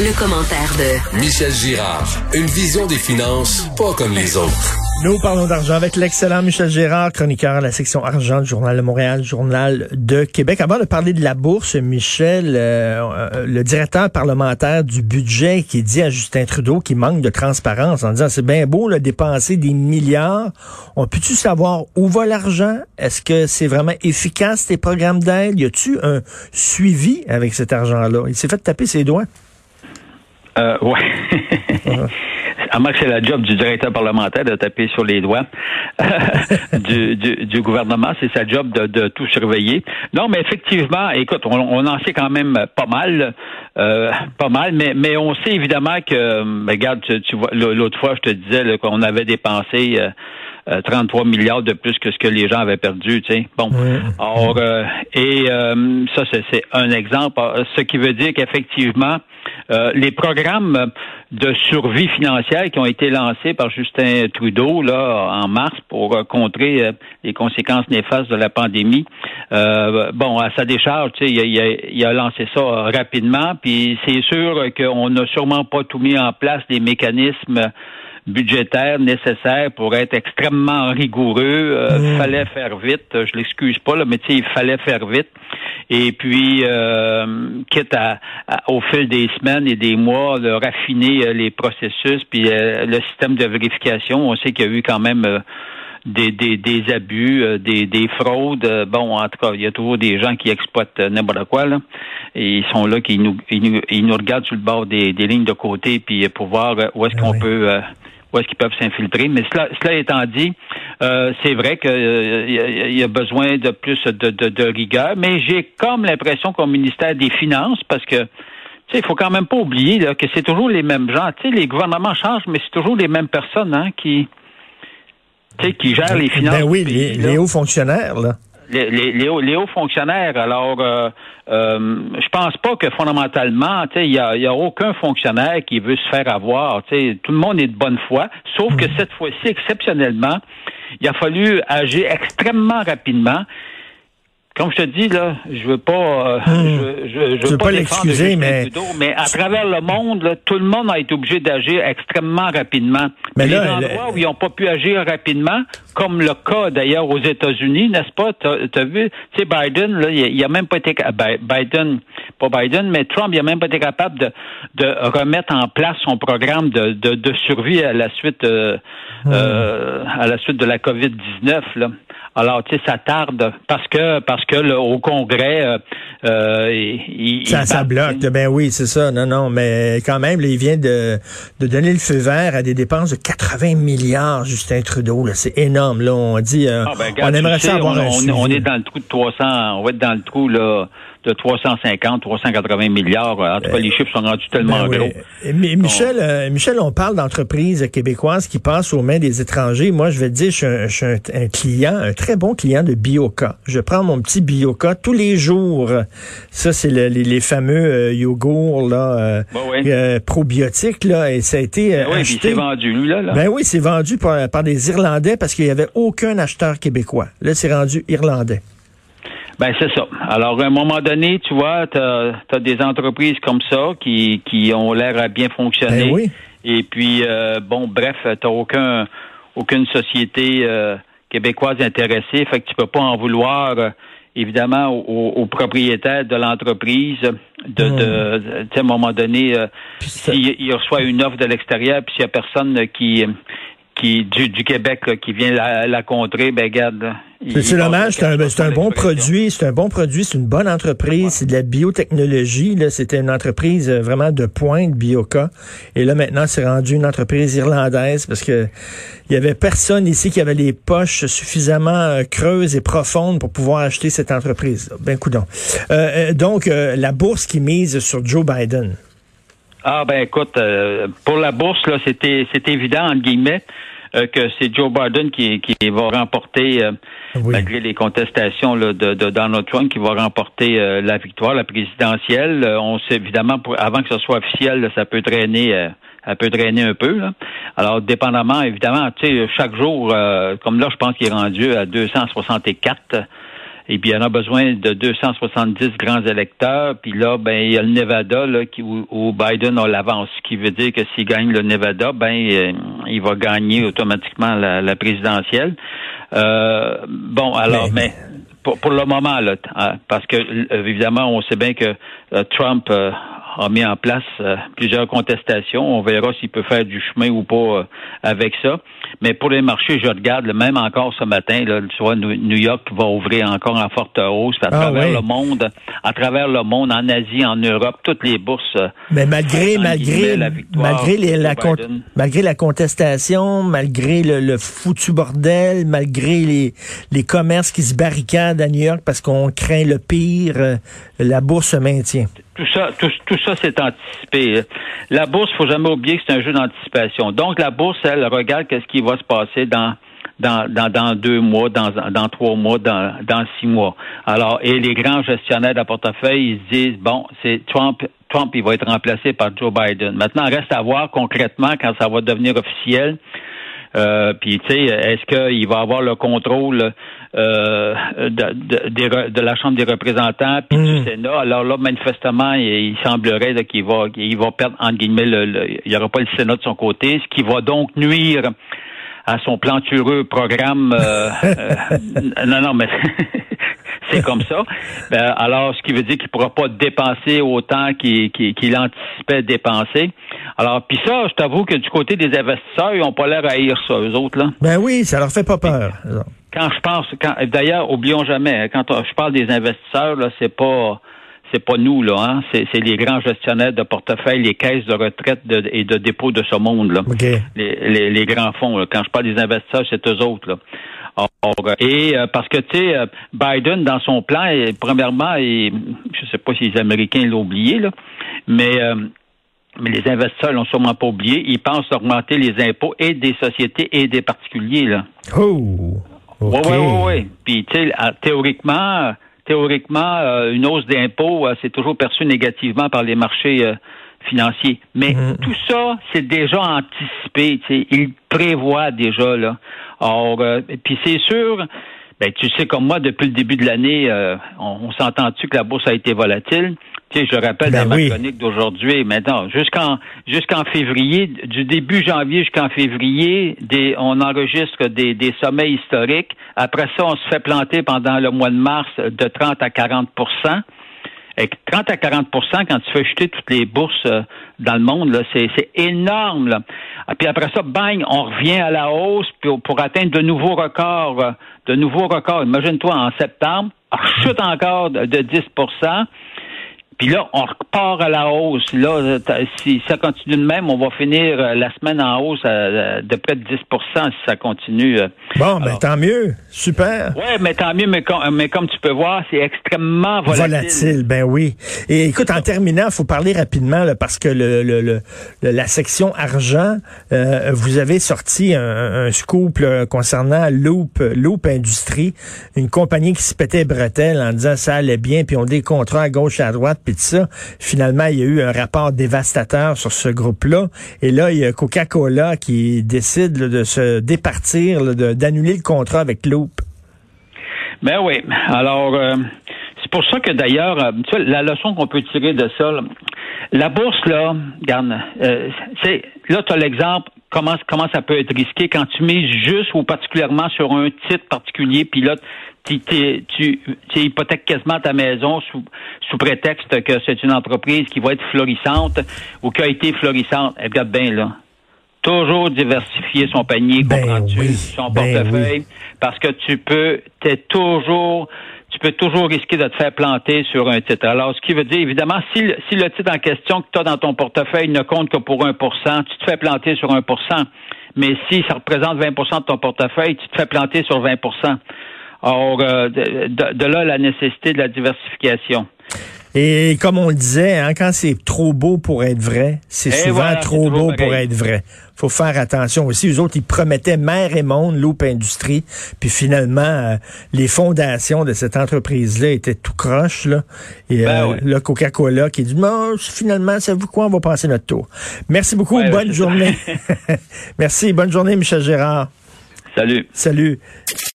Le commentaire de Michel Girard. Une vision des finances pas comme les autres. Nous parlons d'argent avec l'excellent Michel Gérard, chroniqueur à la section argent du Journal de Montréal, Journal de Québec. Avant de parler de la bourse, Michel, euh, euh, le directeur parlementaire du budget qui dit à Justin Trudeau qu'il manque de transparence en disant c'est bien beau de dépenser des milliards. On peut-tu savoir où va l'argent? Est-ce que c'est vraiment efficace tes programmes d'aide? Y a-tu un suivi avec cet argent-là? Il s'est fait taper ses doigts. Euh, ouais. à moins que c'est la job du directeur parlementaire de taper sur les doigts du, du, gouvernement, c'est sa job de, de, tout surveiller. Non, mais effectivement, écoute, on, on en sait quand même pas mal, euh, pas mal, mais, mais on sait évidemment que, ben, regarde, tu, vois, l'autre fois, je te disais qu'on avait dépensé. Euh, 33 euh, milliards de plus que ce que les gens avaient perdu, tu sais. Bon. Or, euh, et euh, ça, c'est un exemple. Ce qui veut dire qu'effectivement, les programmes de survie financière qui ont été lancés par Justin Trudeau là en mars pour contrer les conséquences néfastes de la pandémie. bon, à sa décharge, tu sais, il il a lancé ça rapidement, puis c'est sûr qu'on n'a sûrement pas tout mis en place des mécanismes budgétaire nécessaire pour être extrêmement rigoureux. Euh, mmh. Fallait faire vite. Je l'excuse pas, là, mais tu sais, il fallait faire vite. Et puis, euh, quitte à, au fil des semaines et des mois, de raffiner euh, les processus, puis le système de vérification. On sait qu'il y a eu quand même des, des, des, abus, des, des fraudes. Bon, en tout cas, il y a toujours des gens qui exploitent n'importe quoi. Là. Et ils sont là, qui nous, ils nous, regardent sur le bord des, des lignes de côté, puis pour voir où est-ce ah qu'on peut où est-ce qu'ils peuvent s'infiltrer. Mais cela, cela étant dit, euh, c'est vrai qu'il euh, y, a besoin de plus de, de, de rigueur, mais j'ai comme l'impression qu'au ministère des Finances, parce que tu sais, il faut quand même pas oublier là, que c'est toujours les mêmes gens. Tu sais, les gouvernements changent, mais c'est toujours les mêmes personnes hein, qui, tu sais, qui gèrent les ben finances. Ben oui, les, les hauts fonctionnaires, là les, les, les, hauts, fonctionnaires. Alors, euh, euh, je pense pas que fondamentalement, il y a, y a aucun fonctionnaire qui veut se faire avoir. Tout le monde est de bonne foi, sauf que cette fois-ci, exceptionnellement, il a fallu agir extrêmement rapidement comme je te dis là, je veux pas, euh, je, je, je, veux, pas, l'excuser, mais mais à travers le monde, là, tout le monde a été obligé d'agir extrêmement rapidement. Mais là, les endroits où ils n'ont pas pu agir rapidement, comme le cas d'ailleurs aux États-Unis, n'est-ce pas? T'as as vu, tu sais, Biden, là, il, a même pas été Biden, pas Biden, mais Trump, il a même pas été capable de, de remettre en place son programme de, de, de survie à la suite euh, hmm. euh, à la suite de la COVID 19 là. Alors, tu sais, ça tarde parce que parce que le, au Congrès, euh, il, ça, ça bloque. Ben oui, c'est ça. Non, non, mais quand même, il vient de, de donner le feu vert à des dépenses de 80 milliards, Justin Trudeau. C'est énorme. Là, on dit, euh, ah, ben, on aimerait ça avoir on, un on, est dans le trou de 300. On va être dans le trou là de 350, 380 milliards. En tout cas, les chiffres sont rendus tellement ben gros. Mais Michel, euh, Michel, on parle d'entreprises québécoises qui passent aux mains des étrangers. Moi, je vais te dire, je suis un, client, un très bon client de Bioca. Je prends mon petit Bioca tous les jours. Ça, c'est les, fameux euh, yogourts là, euh, probiotiques là, et ça a été ben oui, acheté. c'est vendu là, là. Ben oui, c'est vendu par, par des Irlandais parce qu'il y avait aucun acheteur québécois. Là, c'est rendu irlandais. Ben c'est ça. Alors à un moment donné, tu vois, tu as, des entreprises comme ça qui, qui ont l'air à bien fonctionner. Ben oui. Et puis euh, bon, bref, tu aucun aucune société euh, québécoise intéressée, fait que tu peux pas en vouloir euh, évidemment aux, propriétaires de l'entreprise de, de, hmm. à un moment donné s'il reçoit une offre de l'extérieur puis s'il y a personne qui qui du, du Québec qui vient la, la contrer, ben garde. C'est dommage, c'est un, c'est un bon produit, c'est un bon produit, c'est une bonne entreprise, c'est de la biotechnologie. Là, c'était une entreprise euh, vraiment de pointe, Bioca. Et là maintenant, c'est rendu une entreprise irlandaise parce que il y avait personne ici qui avait les poches suffisamment euh, creuses et profondes pour pouvoir acheter cette entreprise. Ben coudon. Euh, donc la bourse qui mise sur Joe Biden. Ah ben écoute, pour la bourse là, c'était c'est évident entre guillemets. Euh, que c'est Joe Biden qui, qui va remporter, euh, malgré les contestations là, de, de, Donald Trump, qui va remporter euh, la victoire, la présidentielle. on sait évidemment, pour, avant que ce soit officiel, ça peut traîner. ça peut traîner un peu. Là. Alors, dépendamment, évidemment, tu sais, chaque jour, comme là, je pense qu'il est rendu à 264 et puis il en a besoin de 270 grands électeurs. Puis là, ben il y a le Nevada là, qui, où, Biden a l'avance, ce qui veut dire que s'il gagne le Nevada, ben euh, il va gagner automatiquement la, présidentielle. Euh, bon, alors, mais, pour, le moment, là, hein, parce que évidemment, on sait bien que Trump a mis en place euh, plusieurs contestations. On verra s'il peut faire du chemin ou pas euh, avec ça. Mais pour les marchés, je regarde, même encore ce matin, là, tu vois, New York va ouvrir encore en forte hausse à ah travers le monde, à travers le monde, en Asie, en Europe, toutes les bourses. Euh, Mais malgré, malgré, malgré la, malgré la contestation, malgré le, foutu bordel, malgré les, les commerces qui se barricadent à New York parce qu'on craint le pire, la bourse se maintient tout ça, tout, ça, c'est anticipé. La bourse, faut jamais oublier que c'est un jeu d'anticipation. Donc, la bourse, elle regarde qu'est-ce qui va se passer dans dans, dans, dans deux mois, dans, dans trois mois, dans, dans six mois. Alors, et les grands gestionnaires de portefeuille, ils se disent, bon, c'est Trump, Trump, il va être remplacé par Joe Biden. Maintenant, reste à voir concrètement quand ça va devenir officiel. Euh, puis, tu sais, est-ce qu'il va avoir le contrôle euh, de, de, la Chambre des représentants puis du mm. Sénat? Alors là, manifestement, il, semblerait qu'il va, il va perdre, entre guillemets, le, il n'y aura pas le Sénat de son côté, ce qui va donc nuire à son plantureux programme. Euh, euh, non, non, mais c'est comme ça. Ben, alors, ce qui veut dire qu'il ne pourra pas dépenser autant qu'il anticipait dépenser. Alors, puis ça, je t'avoue que du côté des investisseurs, ils n'ont pas l'air à haïr ça, eux autres. là. Ben oui, ça leur fait pas peur quand je pense, quand, d'ailleurs, oublions jamais, hein, quand je parle des investisseurs, là, c'est pas c'est pas nous, là, hein? c'est, les grands gestionnaires de portefeuille, les caisses de retraite et de dépôt de ce monde, là. Les, les, grands fonds. Quand je parle des investisseurs, c'est eux autres. Là. et euh, parce que tu sais, euh, Biden dans son plan, premièrement, et je sais pas si les Américains l'ont oublié, là, mais euh, mais les investisseurs l'ont sûrement pas oublié. Ils pensent augmenter les impôts et des sociétés et des particuliers là. Oh. Oui, oui, oui, oui. Puis, tu sais, théoriquement, théoriquement, euh, une hausse d'impôts, euh, c'est toujours perçu négativement par les marchés euh, financiers. Mais mm. tout ça, c'est déjà anticipé. Ils prévoient déjà là. Or, puis c'est sûr. Ben, tu sais, comme moi, depuis le début de l'année, on, on s'entend-tu que la bourse a été volatile? Tu sais, je rappelle ben dans ma chronique d'aujourd'hui, maintenant, jusqu'en jusqu'en février, du début janvier jusqu'en février, des, on enregistre des, des sommets historiques. Après ça, on se fait planter pendant le mois de mars de 30 à 40% et 30 à 40% quand tu fais jeter toutes les bourses euh, dans le monde, c'est, énorme. Là. Ah, puis après ça, bang, on revient à la hausse pour, pour atteindre de nouveaux records. Euh, de nouveaux records. Imagine-toi, en septembre, chute encore de 10 puis là, on repart à la hausse. Là, si ça continue de même, on va finir euh, la semaine en hausse euh, de près de 10% si ça continue. Euh. Bon, ben tant mieux. Super. Oui, mais tant mieux, mais, mais comme tu peux voir, c'est extrêmement volatile. Volatile, ben oui. Et écoute, en terminant, il faut parler rapidement parce que le, le, le, la section argent, vous avez sorti un, scoop concernant Loop, Loop Industrie, une compagnie qui se pétait bretelles en disant ça allait bien, puis on des contrats à gauche et à droite ça, finalement, il y a eu un rapport dévastateur sur ce groupe-là. Et là, il y a Coca-Cola qui décide de se départir, d'annuler le contrat avec Loop. Ben oui. Alors, euh, c'est pour ça que d'ailleurs, euh, la leçon qu'on peut tirer de ça, la bourse, là, regarde, euh, là, tu as l'exemple comment, comment ça peut être risqué quand tu mises juste ou particulièrement sur un titre particulier, puis là, tu, tu, tu hypothèques quasiment ta maison sous, sous prétexte que c'est une entreprise qui va être florissante ou qui a été florissante. Regarde bien, là. Toujours diversifier son panier, ben comprends-tu, son ben portefeuille, parce que tu peux, t'es toujours tu peux toujours risquer de te faire planter sur un titre. Alors, ce qui veut dire, évidemment, si le, si le titre en question que tu as dans ton portefeuille ne compte que pour 1% tu te fais planter sur 1% Mais si ça représente 20% de ton portefeuille, tu te fais planter sur 20 Or, euh, de, là la nécessité de la diversification. Et comme on le disait, hein, quand c'est trop beau pour être vrai, c'est souvent trop beau pour être vrai. faut faire attention aussi. Les autres, ils promettaient mer et monde, Loop Industrie, puis finalement, euh, les fondations de cette entreprise-là étaient tout croches. Là. Et ben euh, le Coca-Cola qui dit, non, finalement, savez-vous quoi, on va passer notre tour. Merci beaucoup, bonne journée. Merci, bonne journée, Michel Gérard. Salut. Salut.